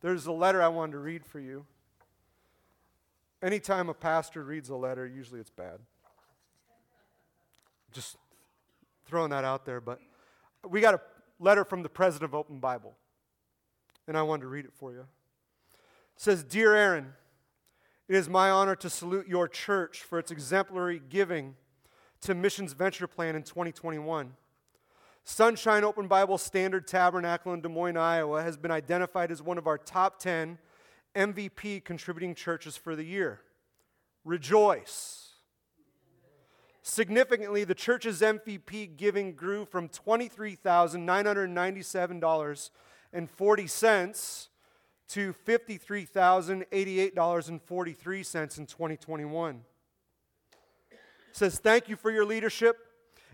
There's a letter I wanted to read for you. Anytime a pastor reads a letter, usually it's bad. Just throwing that out there, but we got a letter from the president of Open Bible, and I wanted to read it for you. It says, Dear Aaron, it is my honor to salute your church for its exemplary giving to Missions Venture Plan in 2021. Sunshine Open Bible Standard Tabernacle in Des Moines, Iowa has been identified as one of our top 10 MVP contributing churches for the year. Rejoice. Significantly, the church's MVP giving grew from $23,997.40 to $53,088.43 in 2021. It says, Thank you for your leadership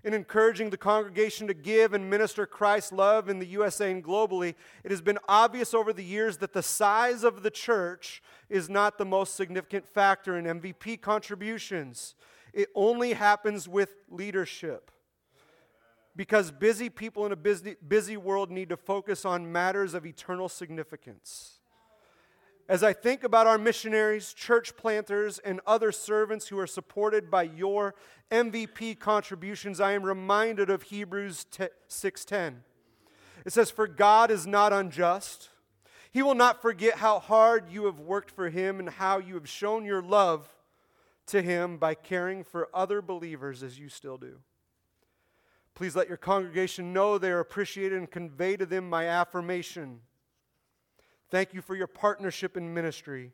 in encouraging the congregation to give and minister Christ's love in the USA and globally. It has been obvious over the years that the size of the church is not the most significant factor in MVP contributions, it only happens with leadership because busy people in a busy, busy world need to focus on matters of eternal significance. As I think about our missionaries, church planters, and other servants who are supported by your MVP contributions, I am reminded of Hebrews 6:10. It says, "For God is not unjust. He will not forget how hard you have worked for him and how you have shown your love to him by caring for other believers as you still do." Please let your congregation know they are appreciated and convey to them my affirmation Thank you for your partnership in ministry.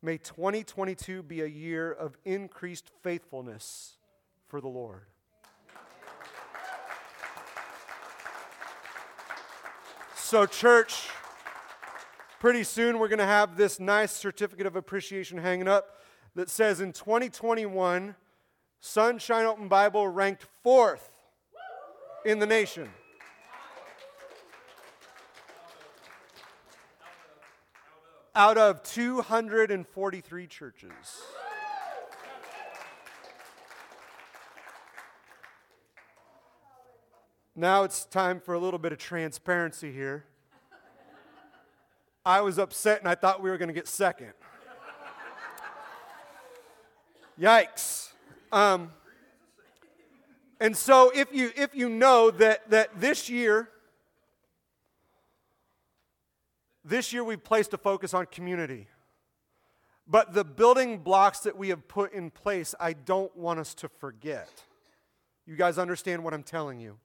May 2022 be a year of increased faithfulness for the Lord. So, church, pretty soon we're going to have this nice certificate of appreciation hanging up that says in 2021, Sunshine Open Bible ranked fourth in the nation. Out of 243 churches. Now it's time for a little bit of transparency here. I was upset and I thought we were going to get second. Yikes. Um, and so if you if you know that that this year This year we've placed a focus on community. But the building blocks that we have put in place, I don't want us to forget. You guys understand what I'm telling you?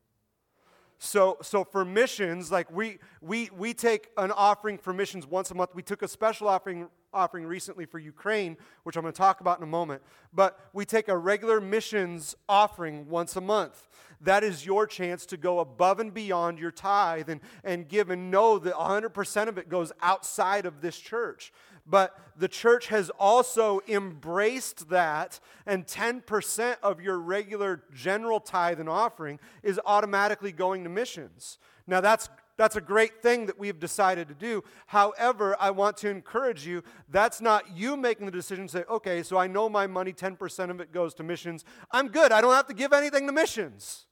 So, so for missions, like we, we, we take an offering for missions once a month. We took a special offering, offering recently for Ukraine, which I'm going to talk about in a moment. But we take a regular missions offering once a month that is your chance to go above and beyond your tithe and, and give and know that 100% of it goes outside of this church. But the church has also embraced that, and 10% of your regular general tithe and offering is automatically going to missions. Now, that's that's a great thing that we've decided to do. However, I want to encourage you that's not you making the decision to say, okay, so I know my money, 10% of it goes to missions. I'm good. I don't have to give anything to missions.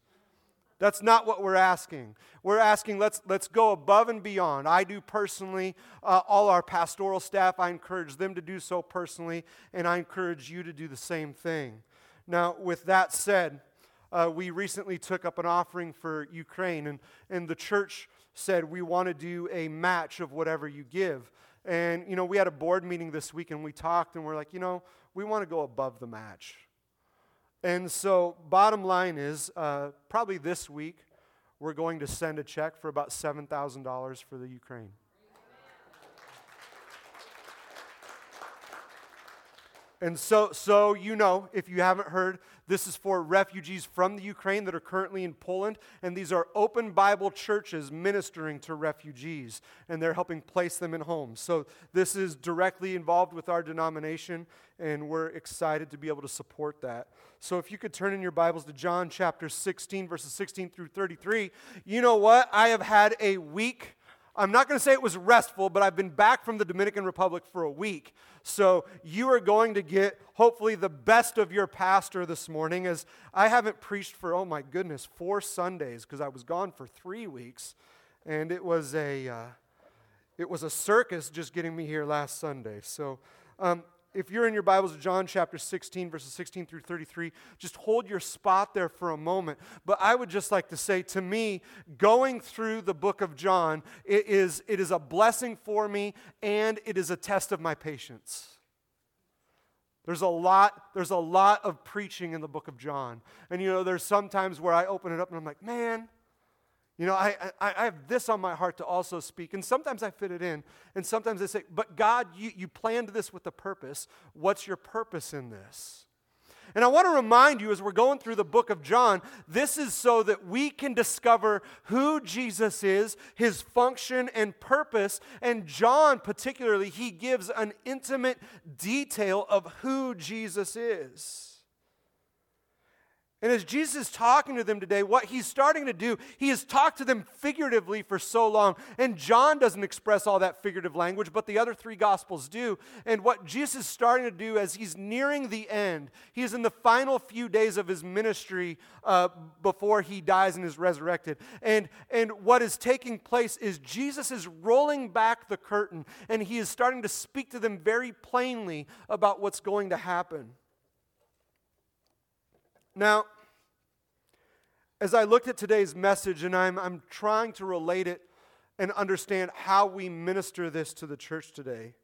That's not what we're asking. We're asking let's, let's go above and beyond. I do personally, uh, all our pastoral staff, I encourage them to do so personally, and I encourage you to do the same thing. Now, with that said, uh, we recently took up an offering for Ukraine, and, and the church said we want to do a match of whatever you give. And, you know, we had a board meeting this week and we talked and we're like, you know, we want to go above the match. And so, bottom line is, uh, probably this week, we're going to send a check for about $7,000 for the Ukraine. And so, so you know, if you haven't heard, this is for refugees from the Ukraine that are currently in Poland. And these are open Bible churches ministering to refugees, and they're helping place them in homes. So this is directly involved with our denomination, and we're excited to be able to support that. So if you could turn in your Bibles to John chapter 16, verses 16 through 33, you know what? I have had a week I'm not going to say it was restful, but I've been back from the Dominican Republic for a week. So you are going to get, hopefully, the best of your pastor this morning, as I haven't preached for, oh my goodness, four Sundays, because I was gone for three weeks. And it was a. Uh, it was a circus just getting me here last Sunday. So, um, if you're in your Bibles, of John chapter 16, verses 16 through 33, just hold your spot there for a moment. But I would just like to say to me, going through the book of John, it is, it is a blessing for me and it is a test of my patience. There's a lot, there's a lot of preaching in the book of John. And you know, there's sometimes where I open it up and I'm like, man, you know, I, I, I, have this on my heart to also speak. And sometimes I fit it in. And sometimes I say, but God, you, you planned this with a purpose. What's your purpose in this? And I want to remind you as we're going through the book of John, this is so that we can discover who Jesus is, his function and purpose. And John, particularly, he gives an intimate detail of who Jesus is. And as Jesus is talking to them today, what he's starting to do, he has talked to them figuratively for so long. And John doesn't express all that figurative language, but the other three gospels do. And what Jesus is starting to do as he's nearing the end, he is in the final few days of his ministry uh, before he dies and is resurrected. And, and what is taking place is Jesus is rolling back the curtain and he is starting to speak to them very plainly about what's going to happen. Now, as I looked at today's message and I'm, I'm trying to relate it and understand how we minister this to the church today,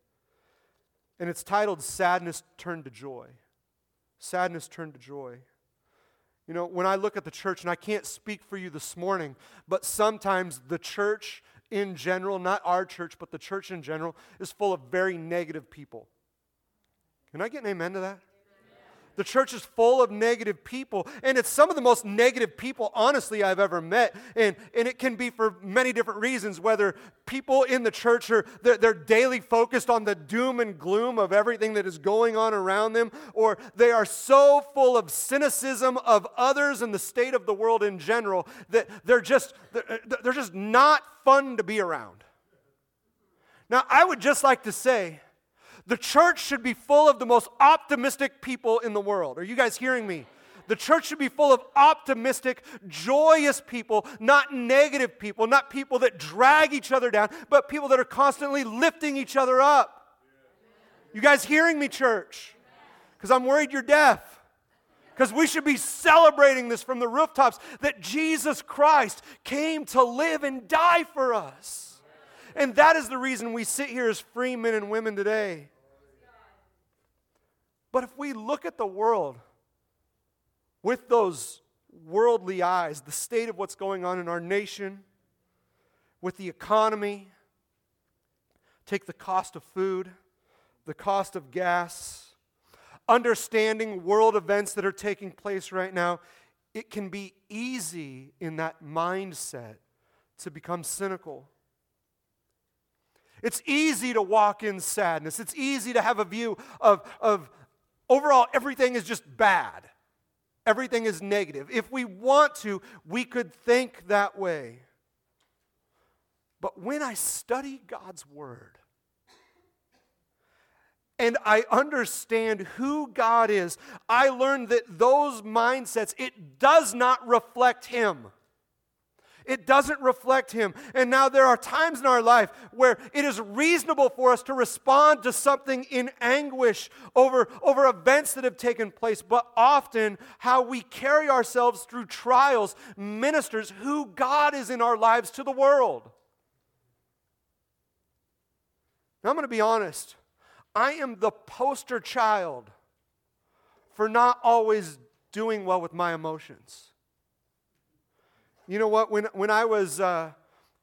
and it's titled Sadness Turned to Joy. Sadness Turned to Joy. You know, when I look at the church, and I can't speak for you this morning, but sometimes the church in general, not our church, but the church in general, is full of very negative people. Can I get an amen to that? The church is full of negative people, and it's some of the most negative people, honestly, I've ever met. And, and it can be for many different reasons, whether people in the church are they're, they're daily focused on the doom and gloom of everything that is going on around them, or they are so full of cynicism of others and the state of the world in general that they're just, they're, they're just not fun to be around. Now, I would just like to say, the church should be full of the most optimistic people in the world. Are you guys hearing me? The church should be full of optimistic, joyous people, not negative people, not people that drag each other down, but people that are constantly lifting each other up. You guys hearing me, church? Because I'm worried you're deaf. Because we should be celebrating this from the rooftops that Jesus Christ came to live and die for us. And that is the reason we sit here as free men and women today. But if we look at the world with those worldly eyes, the state of what's going on in our nation, with the economy, take the cost of food, the cost of gas, understanding world events that are taking place right now, it can be easy in that mindset to become cynical. It's easy to walk in sadness. It's easy to have a view of, of overall, everything is just bad. Everything is negative. If we want to, we could think that way. But when I study God's Word and I understand who God is, I learn that those mindsets, it does not reflect Him. It doesn't reflect Him. And now there are times in our life where it is reasonable for us to respond to something in anguish over, over events that have taken place, but often how we carry ourselves through trials ministers who God is in our lives to the world. Now, I'm going to be honest. I am the poster child for not always doing well with my emotions. You know what? When, when I was uh,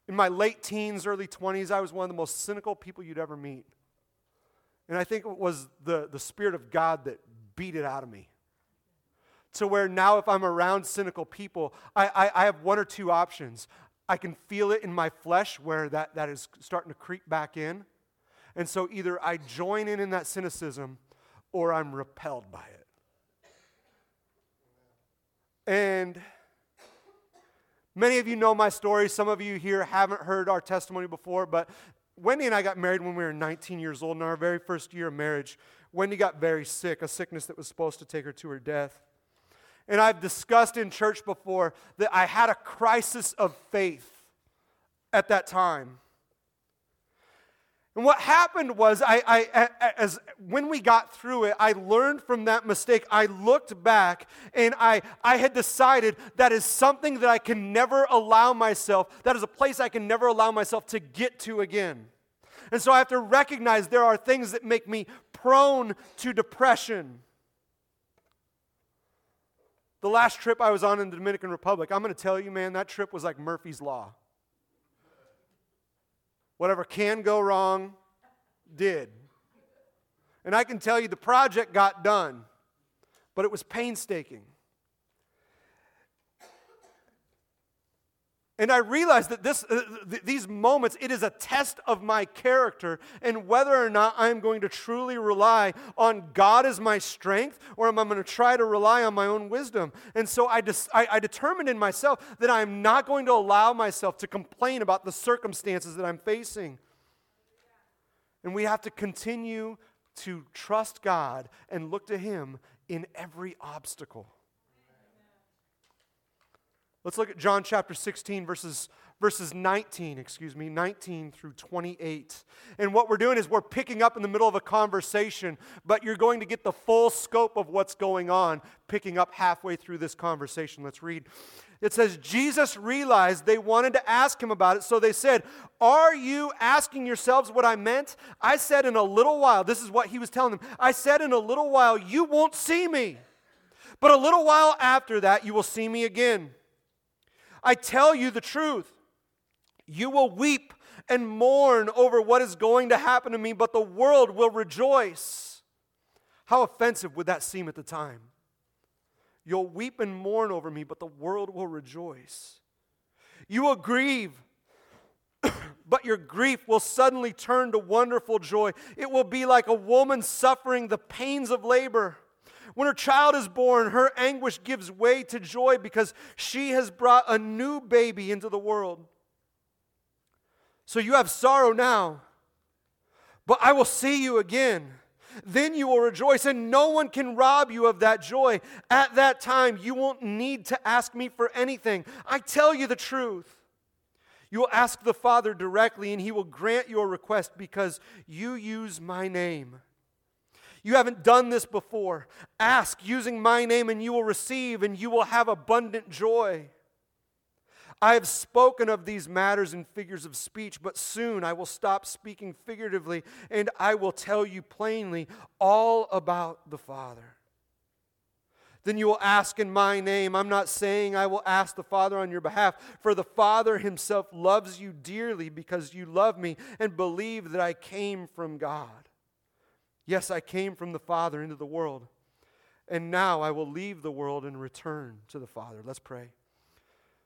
in my late teens, early 20s, I was one of the most cynical people you'd ever meet. And I think it was the, the Spirit of God that beat it out of me. To where now, if I'm around cynical people, I, I, I have one or two options. I can feel it in my flesh where that, that is starting to creep back in. And so either I join in in that cynicism or I'm repelled by it. And Many of you know my story. Some of you here haven't heard our testimony before, but Wendy and I got married when we were 19 years old. In our very first year of marriage, Wendy got very sick, a sickness that was supposed to take her to her death. And I've discussed in church before that I had a crisis of faith at that time. And what happened was, I, I, as when we got through it, I learned from that mistake. I looked back and I, I had decided that is something that I can never allow myself, that is a place I can never allow myself to get to again. And so I have to recognize there are things that make me prone to depression. The last trip I was on in the Dominican Republic, I'm going to tell you, man, that trip was like Murphy's Law. Whatever can go wrong, did. And I can tell you the project got done, but it was painstaking. And I realized that this, uh, th- these moments, it is a test of my character and whether or not I'm going to truly rely on God as my strength or am I going to try to rely on my own wisdom. And so I, I, I determined in myself that I'm not going to allow myself to complain about the circumstances that I'm facing. And we have to continue to trust God and look to Him in every obstacle. Let's look at John chapter 16, verses, verses 19, excuse me, 19 through 28. And what we're doing is we're picking up in the middle of a conversation, but you're going to get the full scope of what's going on picking up halfway through this conversation. Let's read. It says, Jesus realized they wanted to ask him about it, so they said, Are you asking yourselves what I meant? I said, In a little while, this is what he was telling them, I said, In a little while, you won't see me. But a little while after that, you will see me again. I tell you the truth. You will weep and mourn over what is going to happen to me, but the world will rejoice. How offensive would that seem at the time? You'll weep and mourn over me, but the world will rejoice. You will grieve, but your grief will suddenly turn to wonderful joy. It will be like a woman suffering the pains of labor when her child is born, her anguish gives way to joy because she has brought a new baby into the world. So you have sorrow now, but I will see you again. Then you will rejoice, and no one can rob you of that joy. At that time, you won't need to ask me for anything. I tell you the truth. You will ask the Father directly, and he will grant your request because you use my name. You haven't done this before. Ask using my name, and you will receive, and you will have abundant joy. I have spoken of these matters in figures of speech, but soon I will stop speaking figuratively, and I will tell you plainly all about the Father. Then you will ask in my name. I'm not saying I will ask the Father on your behalf, for the Father himself loves you dearly because you love me and believe that I came from God. Yes, I came from the Father into the world, and now I will leave the world and return to the Father. Let's pray.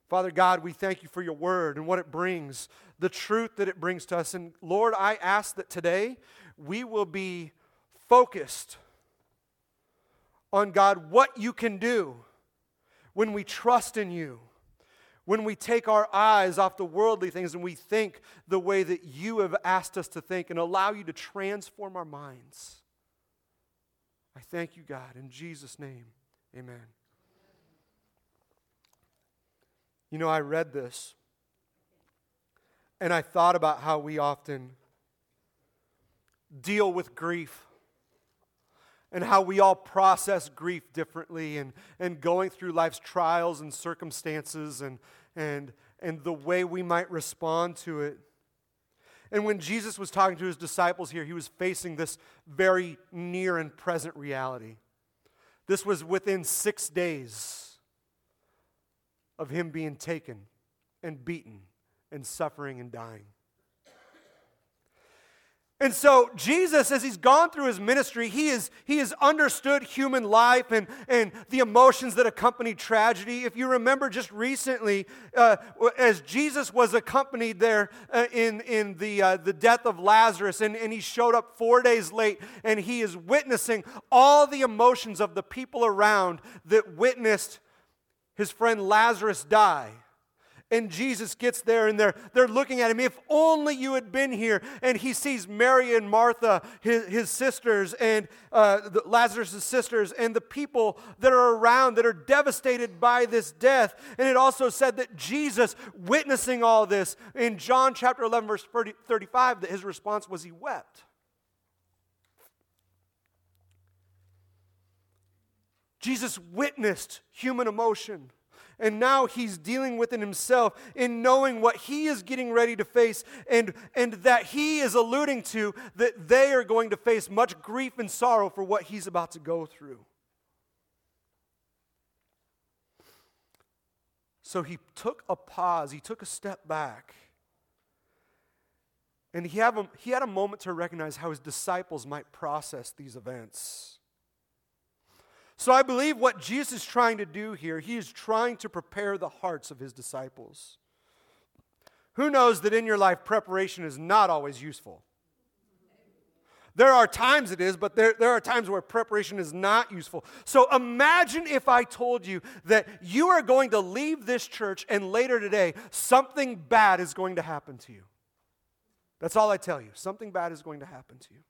Father God, we thank you for your word and what it brings, the truth that it brings to us. And Lord, I ask that today we will be focused on God, what you can do when we trust in you when we take our eyes off the worldly things and we think the way that you have asked us to think and allow you to transform our minds. I thank you, God, in Jesus' name. Amen. You know, I read this and I thought about how we often deal with grief and how we all process grief differently and, and going through life's trials and circumstances and, and, and the way we might respond to it. And when Jesus was talking to his disciples here, he was facing this very near and present reality. This was within six days of him being taken and beaten and suffering and dying. And so Jesus, as he's gone through his ministry, he, is, he has understood human life and, and the emotions that accompany tragedy. If you remember just recently, uh, as Jesus was accompanied there uh, in, in the, uh, the death of Lazarus, and, and he showed up four days late, and he is witnessing all the emotions of the people around that witnessed his friend Lazarus die. And Jesus gets there and they're, they're looking at him. If only you had been here. And he sees Mary and Martha, his, his sisters, and uh, Lazarus' sisters, and the people that are around that are devastated by this death. And it also said that Jesus, witnessing all this, in John chapter 11, verse 30, 35, that his response was he wept. Jesus witnessed human emotion. And now he's dealing with it himself in knowing what he is getting ready to face and, and that he is alluding to that they are going to face much grief and sorrow for what he's about to go through. So he took a pause, he took a step back. And he had, a, he had a moment to recognize how his disciples might process these events. So I believe what Jesus is trying to do here, he is trying to prepare the hearts of his disciples. Who knows that in your life, preparation is not always useful? There are times it is, but there, there are times where preparation is not useful. So imagine if I told you that you are going to leave this church and later today, something bad is going to happen to you. That's all I tell you. Something bad is going to happen to you.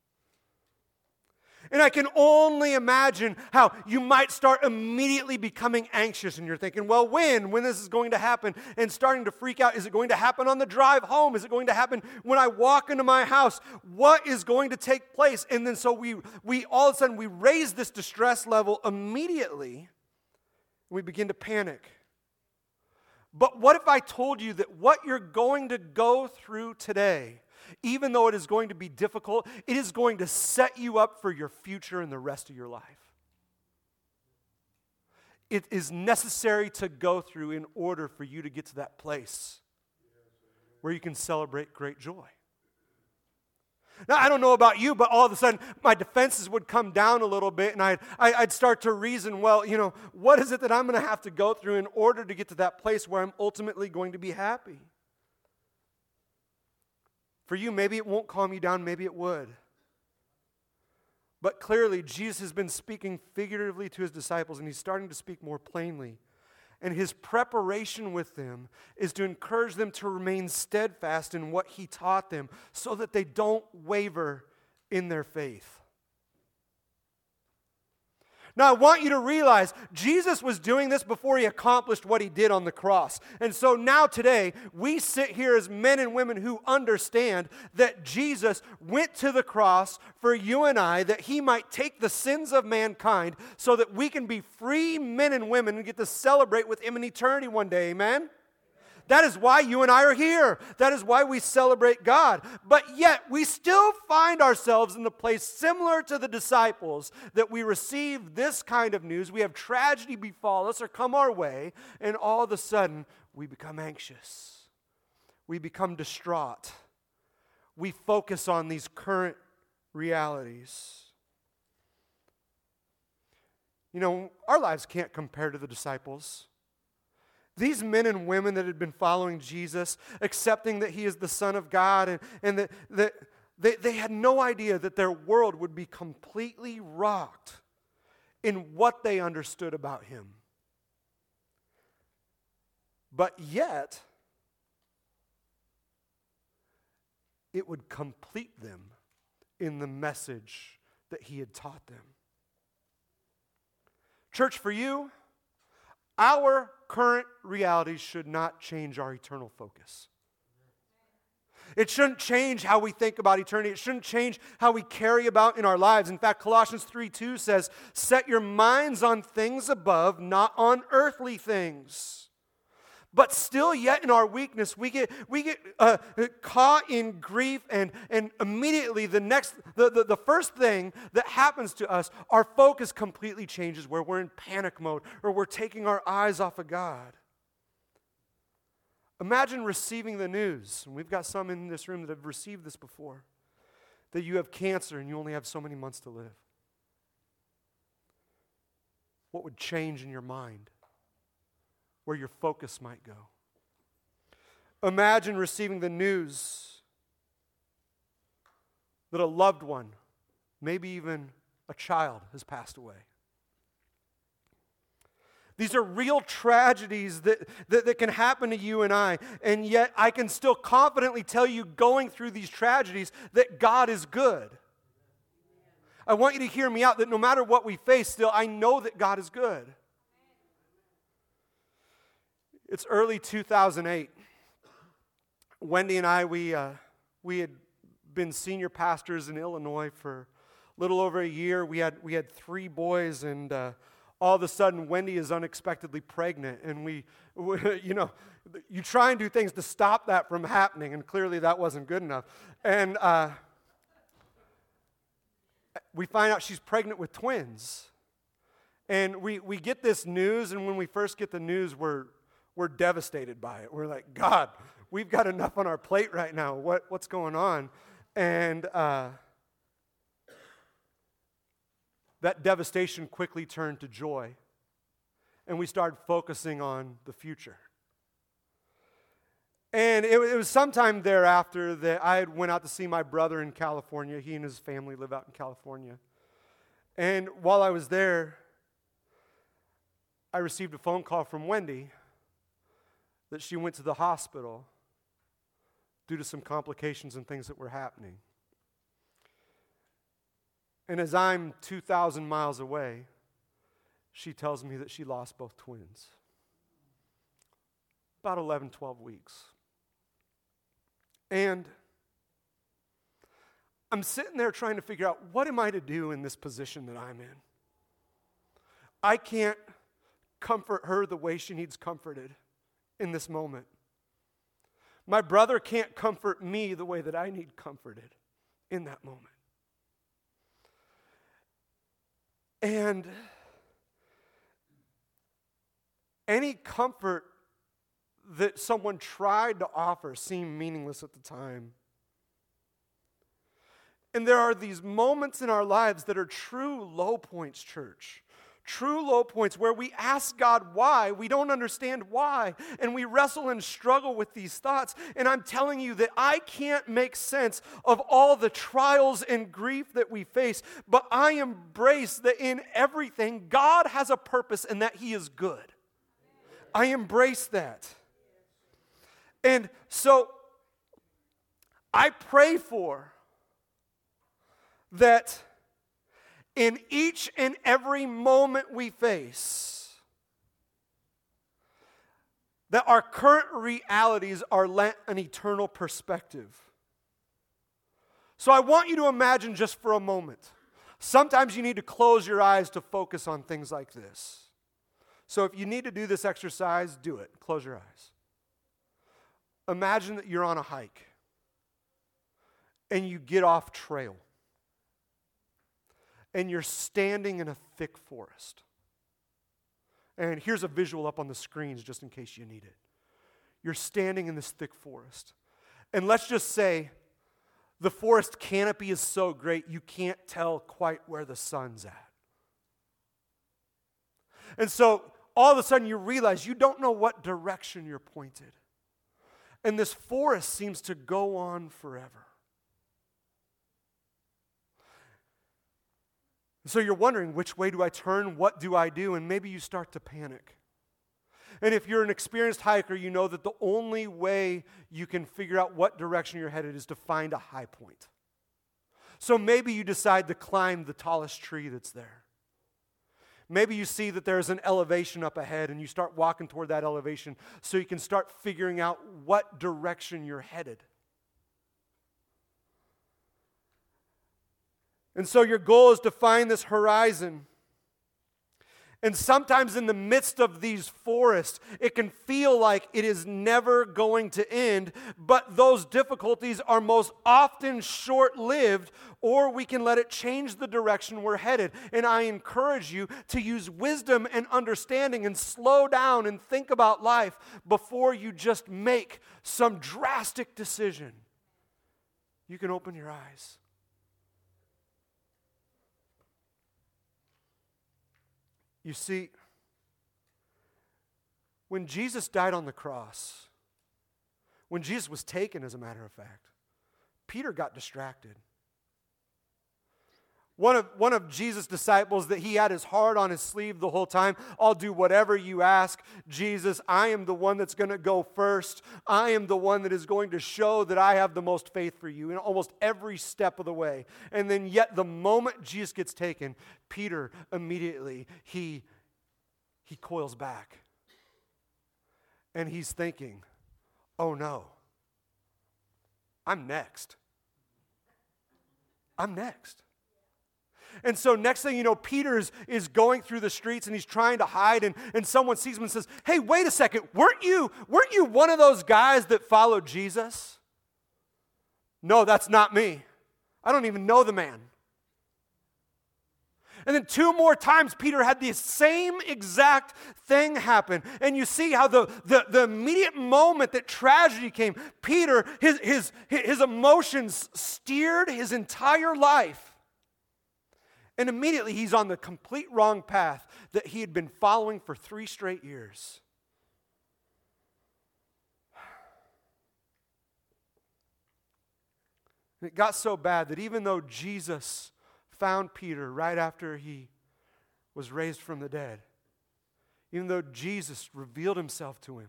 And I can only imagine how you might start immediately becoming anxious and you're thinking, well, when? When this is going to happen? And starting to freak out. Is it going to happen on the drive home? Is it going to happen when I walk into my house? What is going to take place? And then so we, we all of a sudden we raise this distress level immediately and we begin to panic. But what if I told you that what you're going to go through today even though it is going to be difficult, it is going to set you up for your future and the rest of your life. It is necessary to go through in order for you to get to that place where you can celebrate great joy. Now, I don't know about you, but all of a sudden my defenses would come down a little bit and I'd, I'd start to reason, well, you know, what is it that I'm going to have to go through in order to get to that place where I'm ultimately going to be happy? For you, maybe it won't calm you down, maybe it would. But clearly, Jesus has been speaking figuratively to his disciples, and he's starting to speak more plainly. And his preparation with them is to encourage them to remain steadfast in what he taught them so that they don't waver in their faith. Now, I want you to realize Jesus was doing this before he accomplished what he did on the cross. And so now, today, we sit here as men and women who understand that Jesus went to the cross for you and I, that he might take the sins of mankind so that we can be free men and women and get to celebrate with him in eternity one day. Amen? That is why you and I are here. That is why we celebrate God. But yet, we still find ourselves in the place similar to the disciples that we receive this kind of news. We have tragedy befall us or come our way, and all of a sudden, we become anxious. We become distraught. We focus on these current realities. You know, our lives can't compare to the disciples. These men and women that had been following Jesus, accepting that he is the Son of God, and, and that, that they, they had no idea that their world would be completely rocked in what they understood about him. But yet, it would complete them in the message that he had taught them. Church, for you, our current realities should not change our eternal focus. It shouldn't change how we think about eternity. It shouldn't change how we carry about in our lives. In fact, Colossians 3 2 says, Set your minds on things above, not on earthly things. But still, yet in our weakness, we get, we get uh, caught in grief, and, and immediately the next, the, the, the first thing that happens to us, our focus completely changes where we're in panic mode or we're taking our eyes off of God. Imagine receiving the news, and we've got some in this room that have received this before, that you have cancer and you only have so many months to live. What would change in your mind? Where your focus might go. Imagine receiving the news that a loved one, maybe even a child, has passed away. These are real tragedies that, that, that, can happen to you and I. And yet, I can still confidently tell you, going through these tragedies, that God is good. I want you to hear me out that no matter what we face, still, I know that God is good. It's early 2008. Wendy and I, we, uh, we had been senior pastors in Illinois for a little over a year. We had, we had three boys, and uh, all of a sudden Wendy is unexpectedly pregnant. And we, we, you know, you try and do things to stop that from happening, and clearly that wasn't good enough. And uh, we find out she's pregnant with twins. And we, we get this news, and when we first get the news, we're, we're devastated by it. We're like, God, we've got enough on our plate right now. What, what's going on? And uh, that devastation quickly turned to joy, and we started focusing on the future. And it, it, was sometime thereafter that I went out to see my brother in California. He and his family live out in California. And while I was there, I received a phone call from Wendy that she went to the hospital due to some complications and things that were happening. And as I'm 2,000 miles away, she tells me that she lost both twins. About 11, 12 weeks. And I'm sitting there trying to figure out what am I to do in this position that I'm in? I can't comfort her the way she needs comforted in this moment. My brother can't comfort me the way that I need comforted in that moment. And any comfort that someone tried to offer seemed meaningless at the time. And there are these moments in our lives that are true low points, church. True low points where we ask God why, we don't understand why, and we wrestle and struggle with these thoughts. And I'm telling you that I can't make sense of all the trials and grief that we face, but I embrace that in everything, God has a purpose and that He is good. I embrace that. And so I pray for that in each and every moment we face, that our current realities are lent an eternal perspective. So I want you to imagine just for a moment. Sometimes you need to close your eyes to focus on things like this. So if you need to do this exercise, do it. Close your eyes. Imagine that you're on a hike and you get off trail and you're standing in a thick forest. And here's a visual up on the screens just in case you need it. You're standing in this thick forest. And let's just say the forest canopy is so great you can't tell quite where the sun's at. And so all of a sudden you realize you don't know what direction you're pointed. And this forest seems to go on forever. So you're wondering, which way do I turn? What do I do? And maybe you start to panic. And if you're an experienced hiker, you know that the only way you can figure out what direction you're headed is to find a high point. So maybe you decide to climb the tallest tree that's there. Maybe you see that there's an elevation up ahead and you start walking toward that elevation so you can start figuring out what direction you're headed. And so your goal is to find this horizon. And sometimes in the midst of these forests, it can feel like it is never going to end, but those difficulties are most often short lived, or we can let it change the direction we're headed. And I encourage you to use wisdom and understanding and slow down and think about life before you just make some drastic decision. You can open your eyes. You see, when Jesus died on the cross, when Jesus was taken, as a matter of fact, Peter got distracted. One of, one of Jesus' disciples that he had his heart on his sleeve the whole time. I'll do whatever you ask, Jesus. I am the one that's going to go first. I am the one that is going to show that I have the most faith for you in almost every step of the way. And then, yet, the moment Jesus gets taken, Peter immediately he he coils back, and he's thinking, "Oh no, I'm next. I'm next." And so, next thing you know, Peter is, is going through the streets and he's trying to hide, and, and someone sees him and says, Hey, wait a second, weren't you, weren't you one of those guys that followed Jesus? No, that's not me. I don't even know the man. And then two more times, Peter had the same exact thing happen. And you see how the, the, the immediate moment that tragedy came, Peter, his, his, his emotions steered his entire life and immediately he's on the complete wrong path that he had been following for three straight years. And it got so bad that even though Jesus found Peter right after he was raised from the dead, even though Jesus revealed himself to him,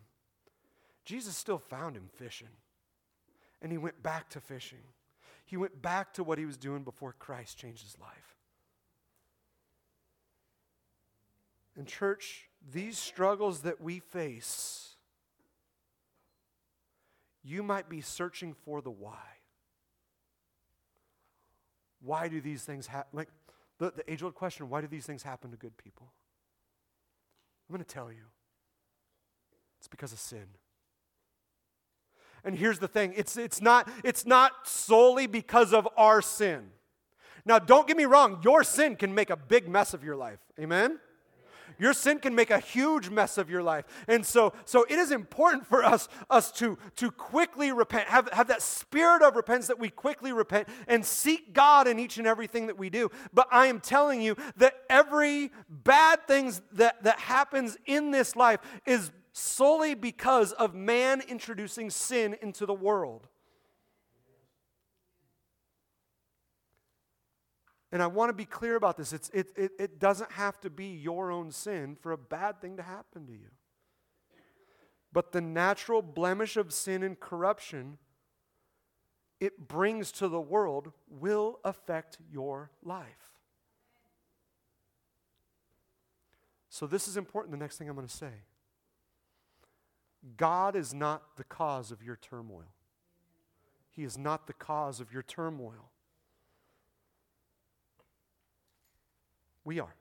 Jesus still found him fishing. And he went back to fishing. He went back to what he was doing before Christ changed his life. And, church, these struggles that we face, you might be searching for the why. Why do these things happen? Like the, the age old question why do these things happen to good people? I'm going to tell you it's because of sin. And here's the thing it's, it's, not, it's not solely because of our sin. Now, don't get me wrong, your sin can make a big mess of your life. Amen? Your sin can make a huge mess of your life. And so, so it is important for us, us to, to quickly repent, have, have that spirit of repentance that we quickly repent and seek God in each and everything that we do. But I am telling you that every bad things that, that happens in this life is solely because of man introducing sin into the world. And I want to be clear about this. It's, it, it, it doesn't have to be your own sin for a bad thing to happen to you. But the natural blemish of sin and corruption it brings to the world will affect your life. So, this is important, the next thing I'm going to say. God is not the cause of your turmoil, He is not the cause of your turmoil. We are.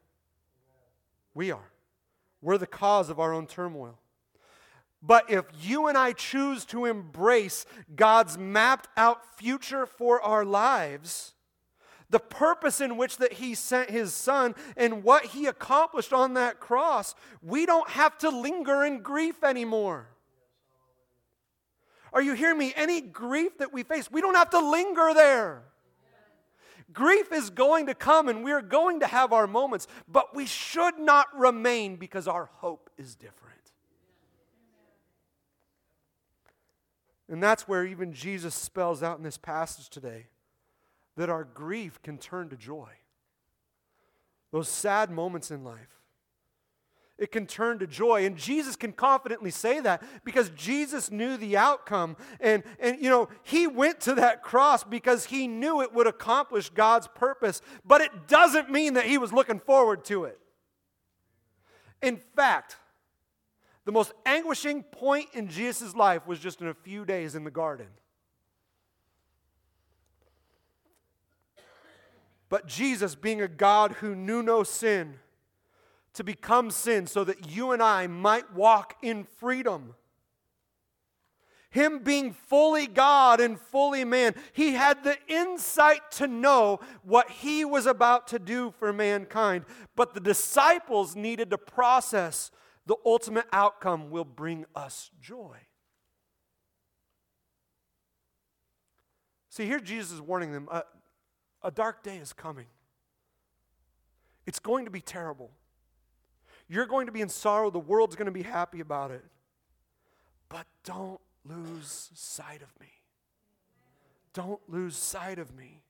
We are. We're the cause of our own turmoil. But if you and I choose to embrace God's mapped out future for our lives, the purpose in which that he sent his son and what he accomplished on that cross, we don't have to linger in grief anymore. Are you hearing me? Any grief that we face, we don't have to linger there. Grief is going to come and we're going to have our moments, but we should not remain because our hope is different. And that's where even Jesus spells out in this passage today that our grief can turn to joy. Those sad moments in life it can turn to joy. And Jesus can confidently say that because Jesus knew the outcome. And, and, you know, he went to that cross because he knew it would accomplish God's purpose. But it doesn't mean that he was looking forward to it. In fact, the most anguishing point in Jesus' life was just in a few days in the garden. But Jesus, being a God who knew no sin, to become sin so that you and I might walk in freedom. Him being fully God and fully man, he had the insight to know what he was about to do for mankind. But the disciples needed to process the ultimate outcome will bring us joy. See, here Jesus is warning them a, a dark day is coming. It's going to be terrible. You're going to be in sorrow. The world's going to be happy about it. But don't lose sight of me. Don't lose sight of me.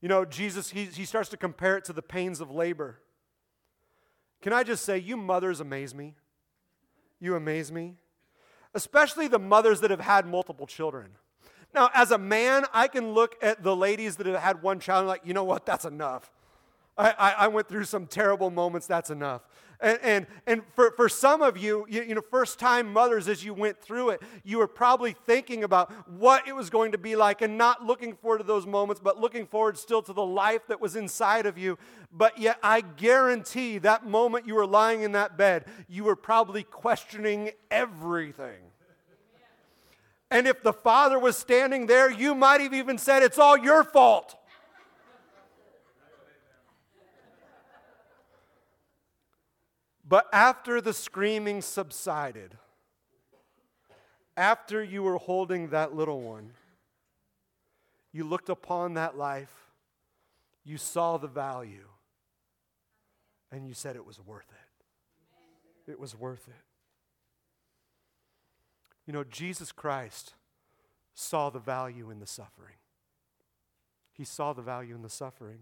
You know, Jesus, he, he starts to compare it to the pains of labor. Can I just say, you mothers amaze me? You amaze me. Especially the mothers that have had multiple children. Now, as a man, I can look at the ladies that have had one child and like, you know what, that's enough. I, I, I went through some terrible moments, that's enough. And, and, and for, for some of you, you, you know, first time mothers, as you went through it, you were probably thinking about what it was going to be like and not looking forward to those moments, but looking forward still to the life that was inside of you. But yet, I guarantee that moment you were lying in that bed, you were probably questioning everything. And if the father was standing there, you might have even said, It's all your fault. But after the screaming subsided, after you were holding that little one, you looked upon that life, you saw the value, and you said it was worth it. It was worth it. You know, Jesus Christ saw the value in the suffering. He saw the value in the suffering.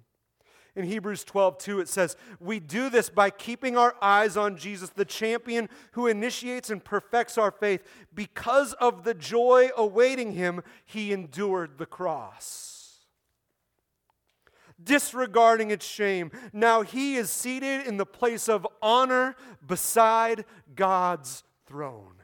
In Hebrews 12, 2, it says, We do this by keeping our eyes on Jesus, the champion who initiates and perfects our faith. Because of the joy awaiting him, he endured the cross. Disregarding its shame, now he is seated in the place of honor beside God's throne.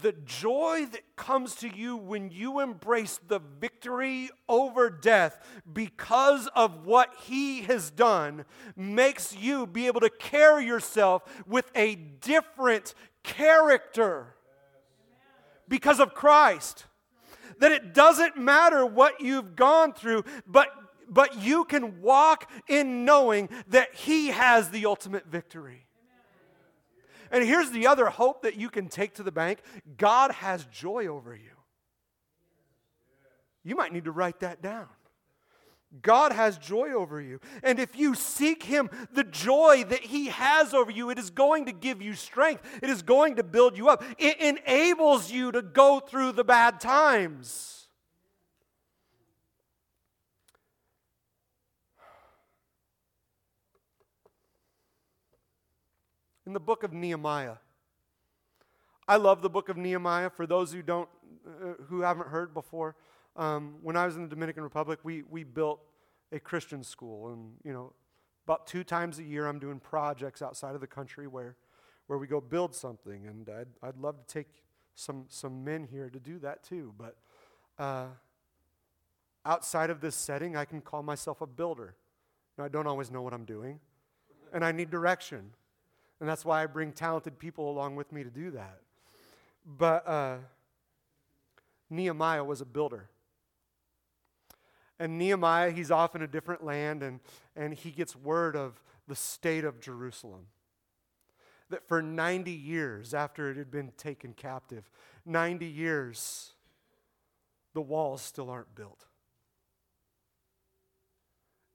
The joy that comes to you when you embrace the victory over death because of what he has done makes you be able to carry yourself with a different character because of Christ. That it doesn't matter what you've gone through, but, but you can walk in knowing that he has the ultimate victory. And here's the other hope that you can take to the bank God has joy over you. You might need to write that down. God has joy over you. And if you seek Him, the joy that He has over you, it is going to give you strength. It is going to build you up. It enables you to go through the bad times. In the book of Nehemiah. I love the book of Nehemiah. For those who don't, uh, who haven't heard before, um, when I was in the Dominican Republic, we we built a Christian school, and you know, about two times a year, I'm doing projects outside of the country where where we go build something, and I'd I'd love to take some some men here to do that too, but. Uh, outside of this setting, I can call myself a builder. Now, I don't always know what I'm doing, and I need direction. And that's why I bring talented people along with me to do that. But uh, Nehemiah was a builder. And Nehemiah, he's off in a different land, and, and he gets word of the state of Jerusalem. That for 90 years after it had been taken captive, 90 years, the walls still aren't built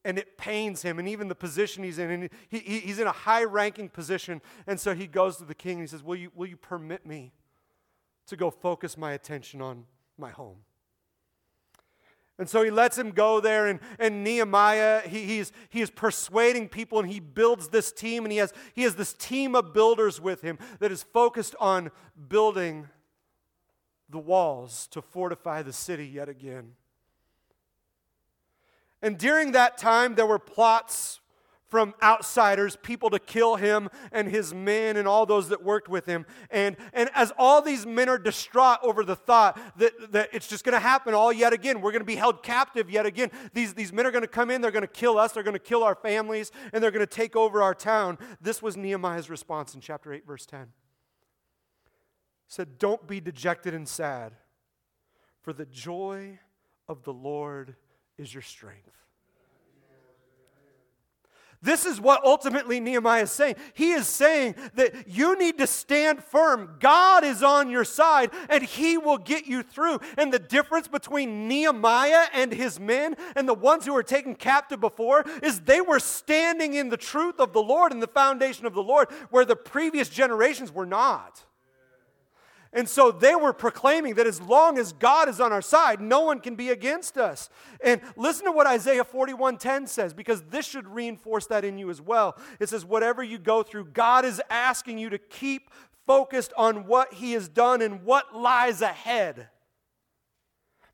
and it pains him, and even the position he's in. And he, he, he's in a high ranking position. And so he goes to the king and he says, will you, will you permit me to go focus my attention on my home? And so he lets him go there, and, and Nehemiah, he, he's, he is persuading people, and he builds this team, and he has, he has this team of builders with him that is focused on building the walls to fortify the city yet again. And during that time, there were plots from outsiders, people to kill him and his men and all those that worked with him. And, and as all these men are distraught over the thought that, that it's just going to happen all yet again, we're going to be held captive yet again. These, these men are going to come in, they're going to kill us, they're going to kill our families, and they're going to take over our town. This was Nehemiah's response in chapter 8, verse 10. He said, Don't be dejected and sad, for the joy of the Lord is your strength. This is what ultimately Nehemiah is saying. He is saying that you need to stand firm. God is on your side and he will get you through. And the difference between Nehemiah and his men and the ones who were taken captive before is they were standing in the truth of the Lord and the foundation of the Lord where the previous generations were not. And so they were proclaiming that as long as God is on our side, no one can be against us. And listen to what Isaiah 41:10 says because this should reinforce that in you as well. It says whatever you go through, God is asking you to keep focused on what he has done and what lies ahead.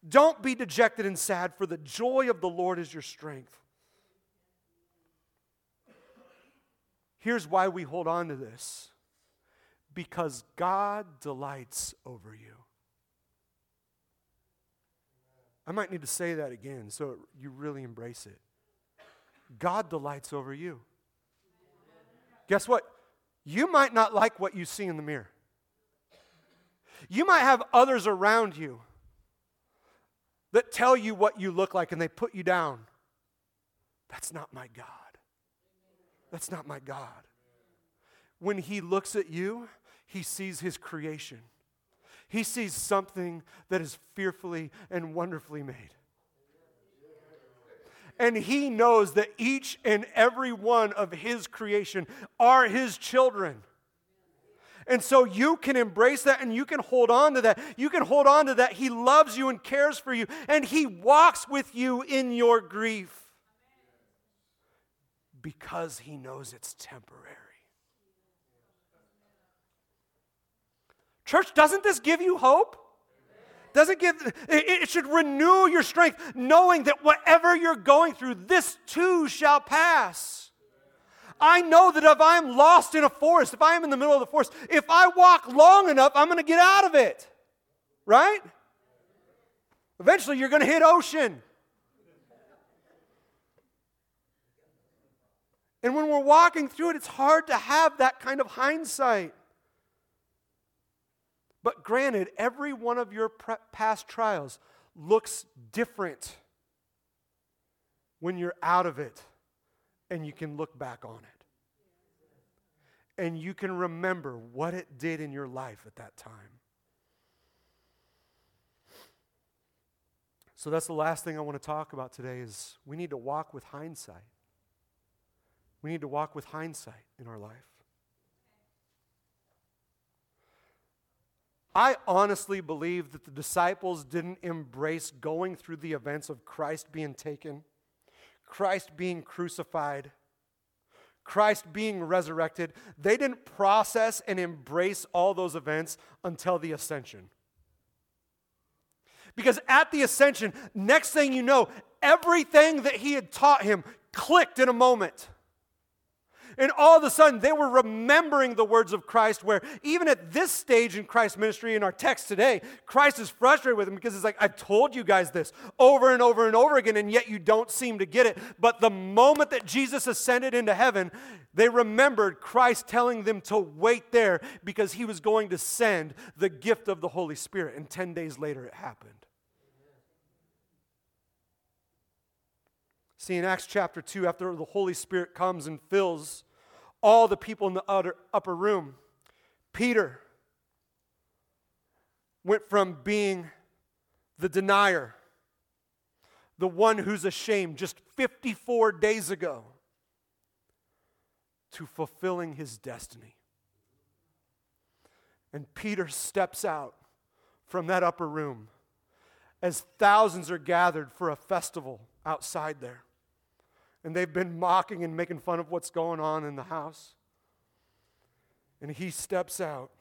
Don't be dejected and sad, for the joy of the Lord is your strength. Here's why we hold on to this because God delights over you. I might need to say that again so you really embrace it. God delights over you. Guess what? You might not like what you see in the mirror. You might have others around you that tell you what you look like and they put you down. That's not my God. That's not my God. When He looks at you, He sees His creation. He sees something that is fearfully and wonderfully made. And He knows that each and every one of His creation are His children. And so you can embrace that and you can hold on to that. You can hold on to that. He loves you and cares for you, and He walks with you in your grief because He knows it's temporary. Church, doesn't this give you hope? Doesn't give it should renew your strength knowing that whatever you're going through this too shall pass. I know that if I'm lost in a forest, if I am in the middle of the forest, if I walk long enough, I'm going to get out of it. Right? Eventually, you're going to hit ocean. And when we're walking through it, it's hard to have that kind of hindsight. But granted, every one of your past trials looks different when you're out of it and you can look back on it. And you can remember what it did in your life at that time. So that's the last thing I want to talk about today is we need to walk with hindsight. We need to walk with hindsight in our life. I honestly believe that the disciples didn't embrace going through the events of Christ being taken Christ being crucified, Christ being resurrected, they didn't process and embrace all those events until the ascension. Because at the ascension, next thing you know, everything that he had taught him clicked in a moment. And all of a sudden, they were remembering the words of Christ, where even at this stage in Christ's ministry, in our text today, Christ is frustrated with them because it's like, I've told you guys this over and over and over again, and yet you don't seem to get it. But the moment that Jesus ascended into heaven, they remembered Christ telling them to wait there because he was going to send the gift of the Holy Spirit. And 10 days later, it happened. See, in Acts chapter 2, after the Holy Spirit comes and fills all the people in the utter, upper room, Peter went from being the denier, the one who's ashamed just 54 days ago, to fulfilling his destiny. And Peter steps out from that upper room as thousands are gathered for a festival outside there and they've been mocking and making fun of what's going on in the house. And he steps out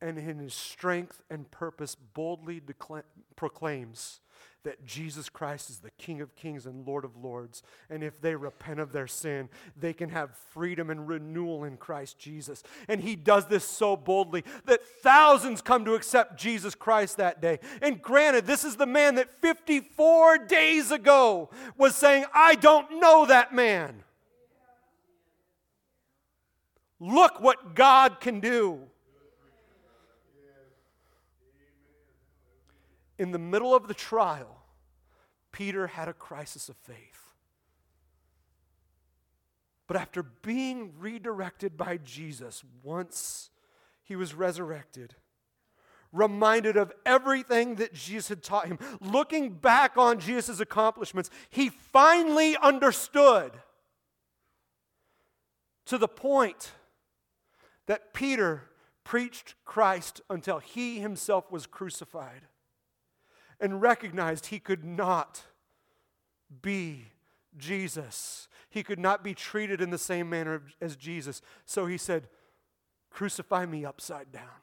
and in his strength and purpose boldly decla- proclaims that Jesus Christ is the King of kings and Lord of lords. And if they repent of their sin, they can have freedom and renewal in Christ Jesus. And he does this so boldly that thousands come to accept Jesus Christ that day. And granted, this is the man that 54 days ago was saying, I don't know that man. Look what God can do. in the middle of the trial, Peter had a crisis of faith. But after being redirected by Jesus once he was resurrected, reminded of everything that Jesus had taught him, looking back on Jesus' accomplishments, he finally understood to the point that Peter preached Christ until he himself was crucified and recognized he could not be Jesus. He could not be treated in the same manner as Jesus. So he said, Crucify me upside down.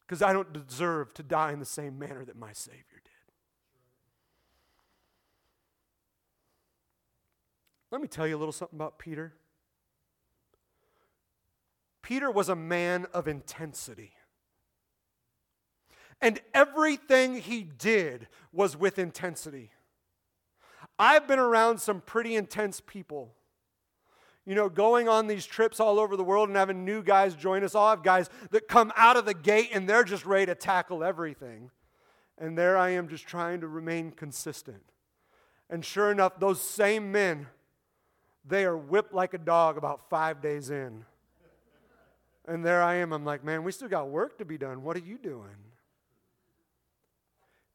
Because I don't deserve to die in the same manner that my Savior did. Let me tell you a little something about Peter. Peter was a man of intensity. And everything he did was with intensity. I've been around some pretty intense people. You know, going on these trips all over the world and having new guys join us. All have guys that come out of the gate and they're just ready to tackle everything. And there I am just trying to remain consistent. And sure enough, those same men, they are whipped like a dog about five days in. And there I am. I'm like, man, we still got work to be done. What are you doing?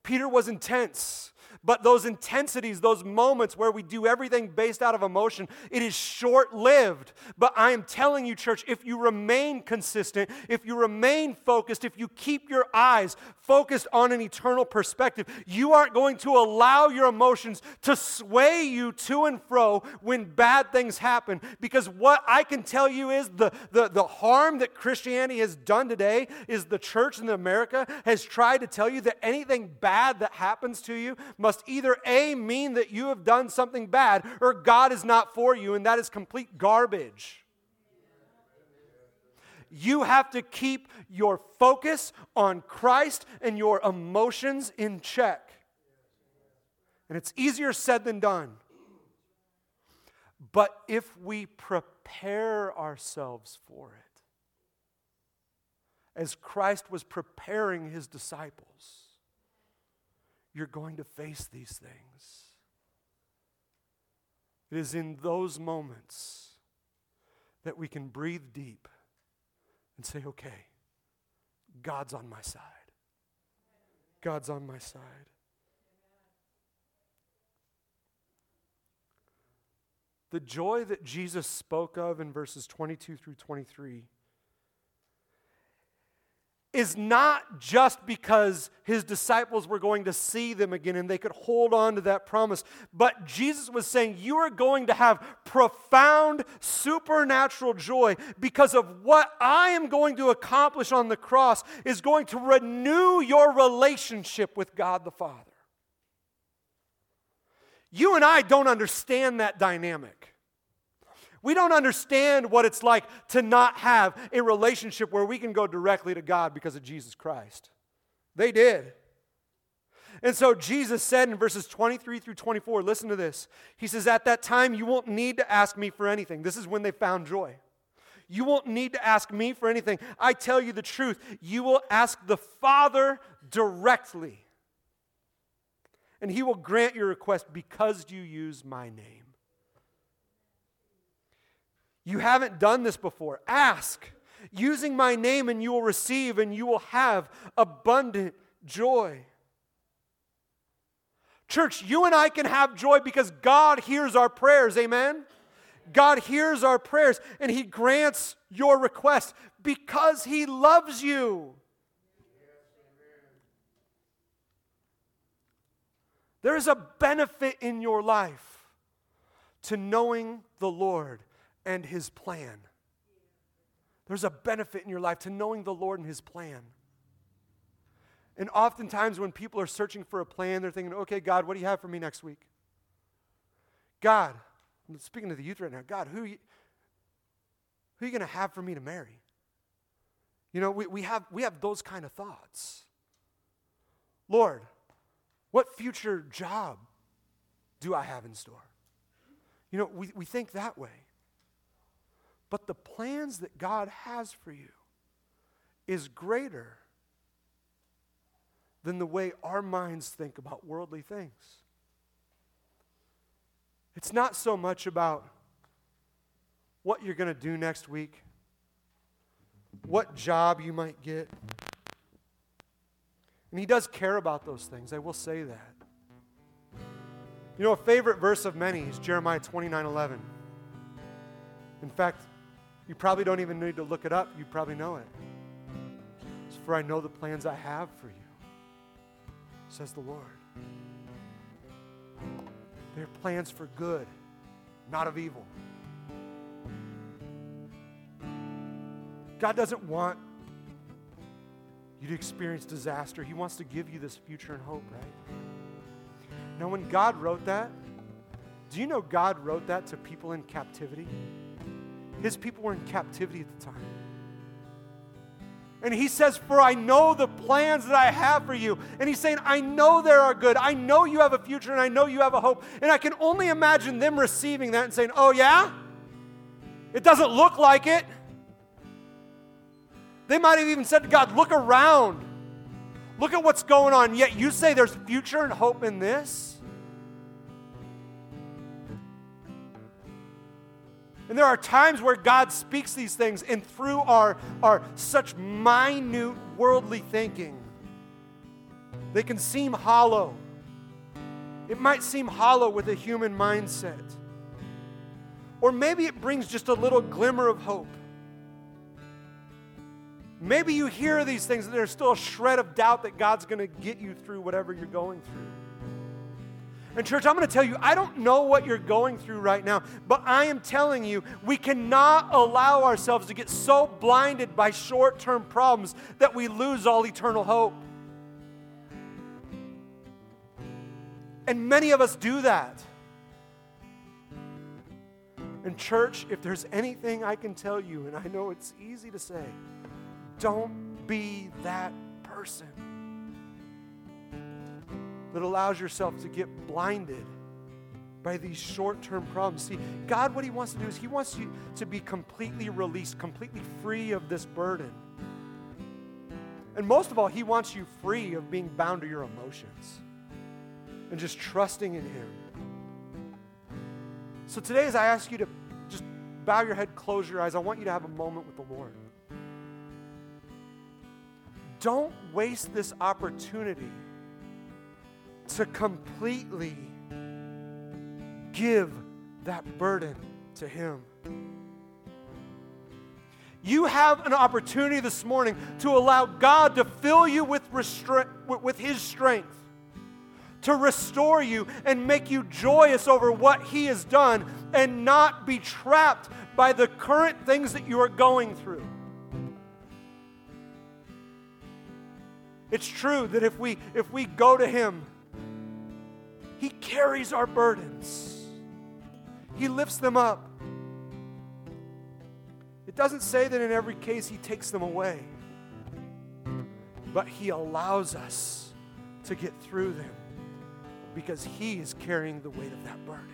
Peter was intense. But those intensities, those moments where we do everything based out of emotion, it is short lived. But I am telling you, church, if you remain consistent, if you remain focused, if you keep your eyes focused on an eternal perspective, you aren't going to allow your emotions to sway you to and fro when bad things happen. Because what I can tell you is the, the, the harm that Christianity has done today is the church in America has tried to tell you that anything bad that happens to you must either A, mean that you have done something bad, or God is not for you, and that is complete garbage. You have to keep your focus on Christ and your emotions in check. And it's easier said than done. But if we prepare ourselves for it, as Christ was preparing his disciples, you're going to face these things. It is in those moments that we can breathe deep and say, okay, God's on my side. God's on my side. The joy that Jesus spoke of in verses 22 through 23 is not just because his disciples were going to see them again and they could hold on to that promise, but Jesus was saying, You are going to have profound supernatural joy because of what I am going to accomplish on the cross is going to renew your relationship with God the Father. You and I don't understand that dynamic. We don't understand what it's like to not have a relationship where we can go directly to God because of Jesus Christ. They did. And so Jesus said in verses 23 through 24, listen to this. He says, At that time, you won't need to ask me for anything. This is when they found joy. You won't need to ask me for anything. I tell you the truth. You will ask the Father directly, and He will grant your request because you use my name. You haven't done this before. Ask. Using my name, and you will receive, and you will have abundant joy. Church, you and I can have joy because God hears our prayers. Amen? God hears our prayers and He grants your request because He loves you. There is a benefit in your life to knowing the Lord and His plan. There's a benefit in your life to knowing the Lord and His plan. And oftentimes, when people are searching for a plan, they're thinking, okay, God, what do you have for me next week? God, I'm speaking to the youth right now. God, who, are you, who are you going to have for me to marry? You know, we, we, have, we have those kind of thoughts. Lord, what future job do I have in store? You know, we, we think that way. But the plans that God has for you is greater than the way our minds think about worldly things. It's not so much about what you're going to do next week, what job you might get. And he does care about those things, I will say that. You know, a favorite verse of many is Jeremiah 29 11. In fact, You probably don't even need to look it up, you probably know it. It's for I know the plans I have for you, says the Lord. They're plans for good, not of evil. God doesn't want you to experience disaster. He wants to give you this future and hope, right? Now, when God wrote that, do you know God wrote that to people in captivity? His people were in captivity at the time. And he says, For I know the plans that I have for you. And he's saying, I know there are good. I know you have a future and I know you have a hope. And I can only imagine them receiving that and saying, Oh, yeah? It doesn't look like it. They might have even said to God, Look around. Look at what's going on. Yet you say there's future and hope in this? And there are times where God speaks these things, and through our, our such minute worldly thinking, they can seem hollow. It might seem hollow with a human mindset. Or maybe it brings just a little glimmer of hope. Maybe you hear these things and there's still a shred of doubt that God's going to get you through whatever you're going through. And, church, I'm going to tell you, I don't know what you're going through right now, but I am telling you, we cannot allow ourselves to get so blinded by short term problems that we lose all eternal hope. And many of us do that. And, church, if there's anything I can tell you, and I know it's easy to say, don't be that person that allows yourself to get blinded by these short term problems. See, God, what He wants to do is He wants you to be completely released, completely free of this burden. And most of all, He wants you free of being bound to your emotions and just trusting in Him. So today, as I ask you to just bow your head, close your eyes, I want you to have a moment with the Lord. Don't waste this opportunity to completely give that burden to Him. You have an opportunity this morning to allow God to fill you with, restra- with His strength, to restore you and make you joyous over what He has done and not be trapped by the current things that you are going through. It's true that if we, if we go to Him, he carries our burdens, He lifts them up. It doesn't say that in every case He takes them away, but He allows us to get through them because He is carrying the weight of that burden.